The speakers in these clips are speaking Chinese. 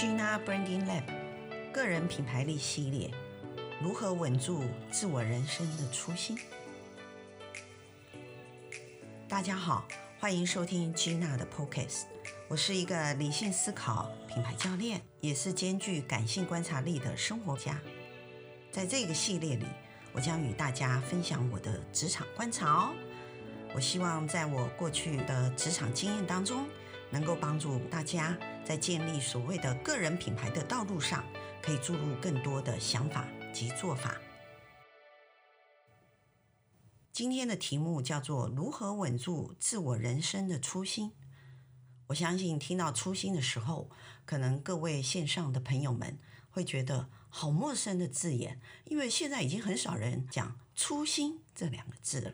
Gina Branding Lab 个人品牌力系列，如何稳住自我人生的初心？大家好，欢迎收听 Gina 的 Podcast。我是一个理性思考品牌教练，也是兼具感性观察力的生活家。在这个系列里，我将与大家分享我的职场观察哦。我希望在我过去的职场经验当中，能够帮助大家在建立所谓的个人品牌的道路上，可以注入更多的想法及做法。今天的题目叫做“如何稳住自我人生的初心”。我相信听到“初心”的时候，可能各位线上的朋友们会觉得好陌生的字眼，因为现在已经很少人讲“初心”这两个字了。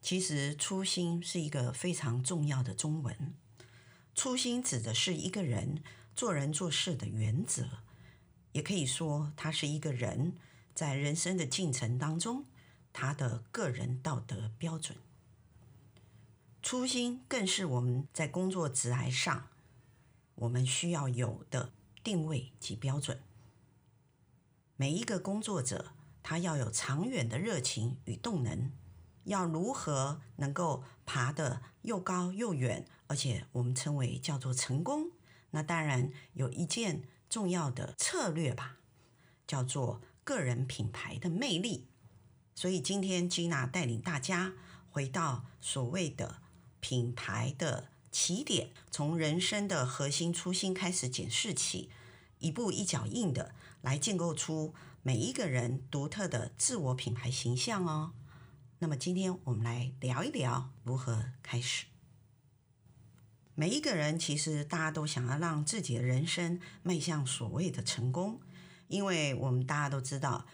其实，初心是一个非常重要的中文。初心指的是一个人做人做事的原则，也可以说，他是一个人在人生的进程当中，他的个人道德标准。初心更是我们在工作职涯上，我们需要有的定位及标准。每一个工作者，他要有长远的热情与动能。要如何能够爬得又高又远，而且我们称为叫做成功？那当然有一件重要的策略吧，叫做个人品牌的魅力。所以今天 Gina 带领大家回到所谓的品牌的起点，从人生的核心初心开始检视起，一步一脚印的来建构出每一个人独特的自我品牌形象哦。那么今天我们来聊一聊如何开始。每一个人其实大家都想要让自己的人生迈向所谓的成功，因为我们大家都知道，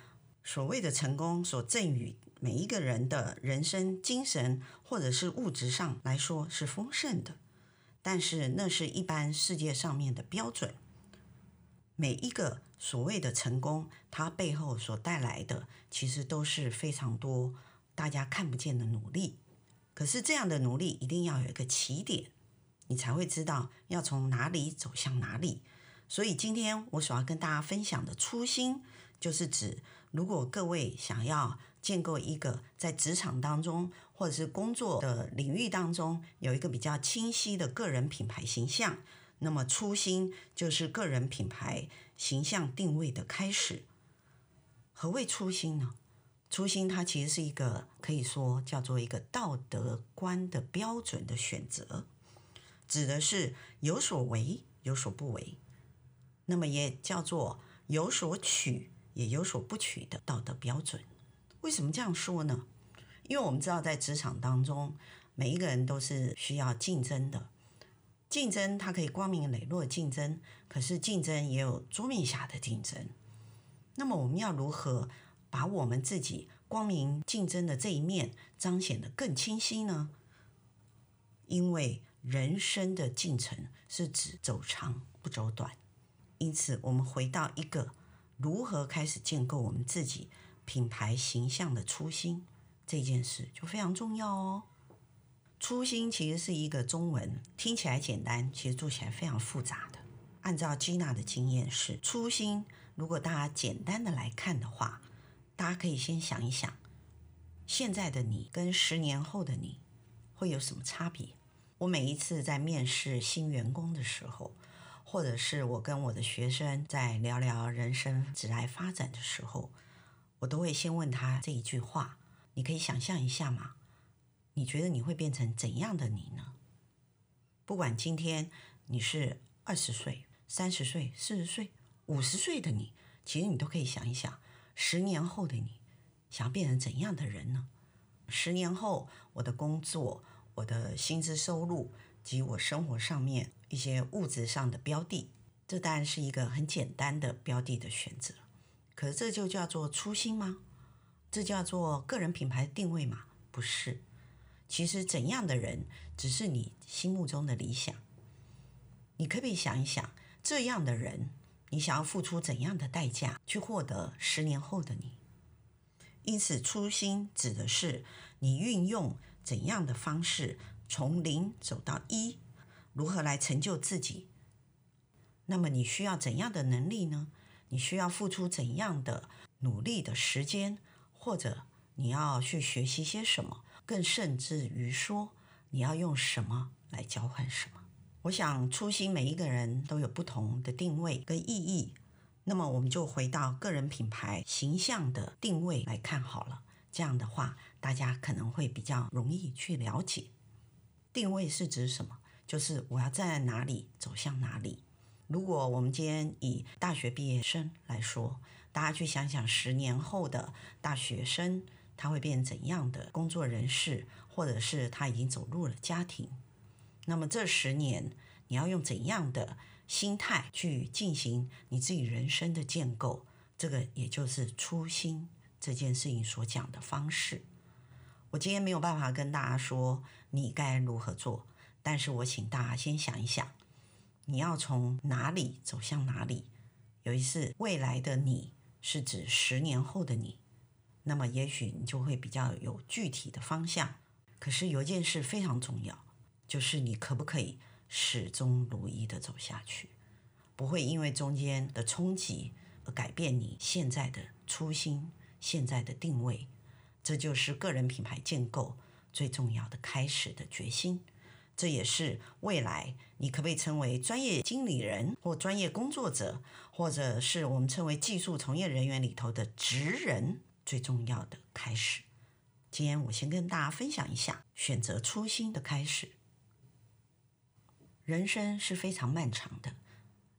所谓的成功所赠予每一个人的人生精神或者是物质上来说是丰盛的，但是那是一般世界上面的标准。每一个所谓的成功，它背后所带来的其实都是非常多。大家看不见的努力，可是这样的努力一定要有一个起点，你才会知道要从哪里走向哪里。所以今天我所要跟大家分享的初心，就是指如果各位想要建构一个在职场当中或者是工作的领域当中有一个比较清晰的个人品牌形象，那么初心就是个人品牌形象定位的开始。何谓初心呢？初心，它其实是一个可以说叫做一个道德观的标准的选择，指的是有所为有所不为，那么也叫做有所取也有所不取的道德标准。为什么这样说呢？因为我们知道，在职场当中，每一个人都是需要竞争的，竞争它可以光明磊落竞争，可是竞争也有桌面下的竞争。那么我们要如何把我们自己光明竞争的这一面彰显得更清晰呢？因为人生的进程是指走长不走短，因此我们回到一个如何开始建构我们自己品牌形象的初心这件事就非常重要哦。初心其实是一个中文，听起来简单，其实做起来非常复杂的。按照 Gina 的经验是，初心如果大家简单的来看的话。大家可以先想一想，现在的你跟十年后的你会有什么差别？我每一次在面试新员工的时候，或者是我跟我的学生在聊聊人生职涯发展的时候，我都会先问他这一句话：你可以想象一下吗？你觉得你会变成怎样的你呢？不管今天你是二十岁、三十岁、四十岁、五十岁的你，其实你都可以想一想。十年后的你，想变成怎样的人呢？十年后，我的工作、我的薪资收入及我生活上面一些物质上的标的，这当然是一个很简单的标的的选择。可是这就叫做初心吗？这叫做个人品牌定位吗？不是。其实怎样的人，只是你心目中的理想。你可不可以想一想，这样的人？你想要付出怎样的代价去获得十年后的你？因此，初心指的是你运用怎样的方式从零走到一，如何来成就自己，那么你需要怎样的能力呢？你需要付出怎样的努力的时间，或者你要去学习些什么？更甚至于说，你要用什么来交换什么？我想初心，每一个人都有不同的定位跟意义。那么我们就回到个人品牌形象的定位来看好了。这样的话，大家可能会比较容易去了解。定位是指什么？就是我要站在哪里，走向哪里。如果我们今天以大学毕业生来说，大家去想想十年后的大学生，他会变怎样的工作人士，或者是他已经走入了家庭。那么这十年，你要用怎样的心态去进行你自己人生的建构？这个也就是初心这件事情所讲的方式。我今天没有办法跟大家说你该如何做，但是我请大家先想一想。你要从哪里走向哪里？有一次，未来的你是指十年后的你，那么也许你就会比较有具体的方向。可是有一件事非常重要，就是你可不可以始终如一的走下去，不会因为中间的冲击而改变你现在的初心、现在的定位。这就是个人品牌建构最重要的开始的决心。这也是未来你可不可以称为专业经理人或专业工作者，或者是我们称为技术从业人员里头的职人最重要的开始。今天我先跟大家分享一下选择初心的开始。人生是非常漫长的，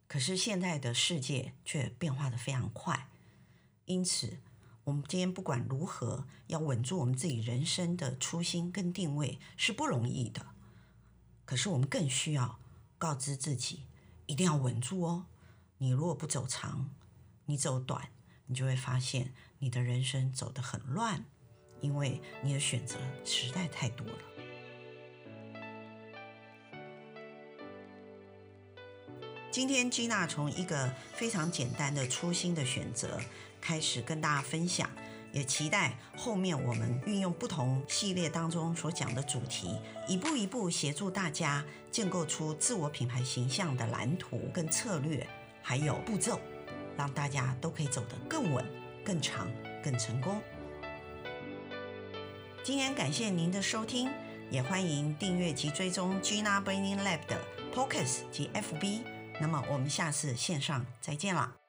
可是现在的世界却变化的非常快，因此我们今天不管如何要稳住我们自己人生的初心跟定位是不容易的。可是我们更需要告知自己，一定要稳住哦。你如果不走长，你走短，你就会发现你的人生走得很乱，因为你的选择实在太多了。今天 Gina 从一个非常简单的初心的选择开始跟大家分享。也期待后面我们运用不同系列当中所讲的主题，一步一步协助大家建构出自我品牌形象的蓝图跟策略，还有步骤，让大家都可以走得更稳、更长、更成功。今天感谢您的收听，也欢迎订阅及追踪 Gina Branding Lab 的 Podcast 及 FB。那么我们下次线上再见了。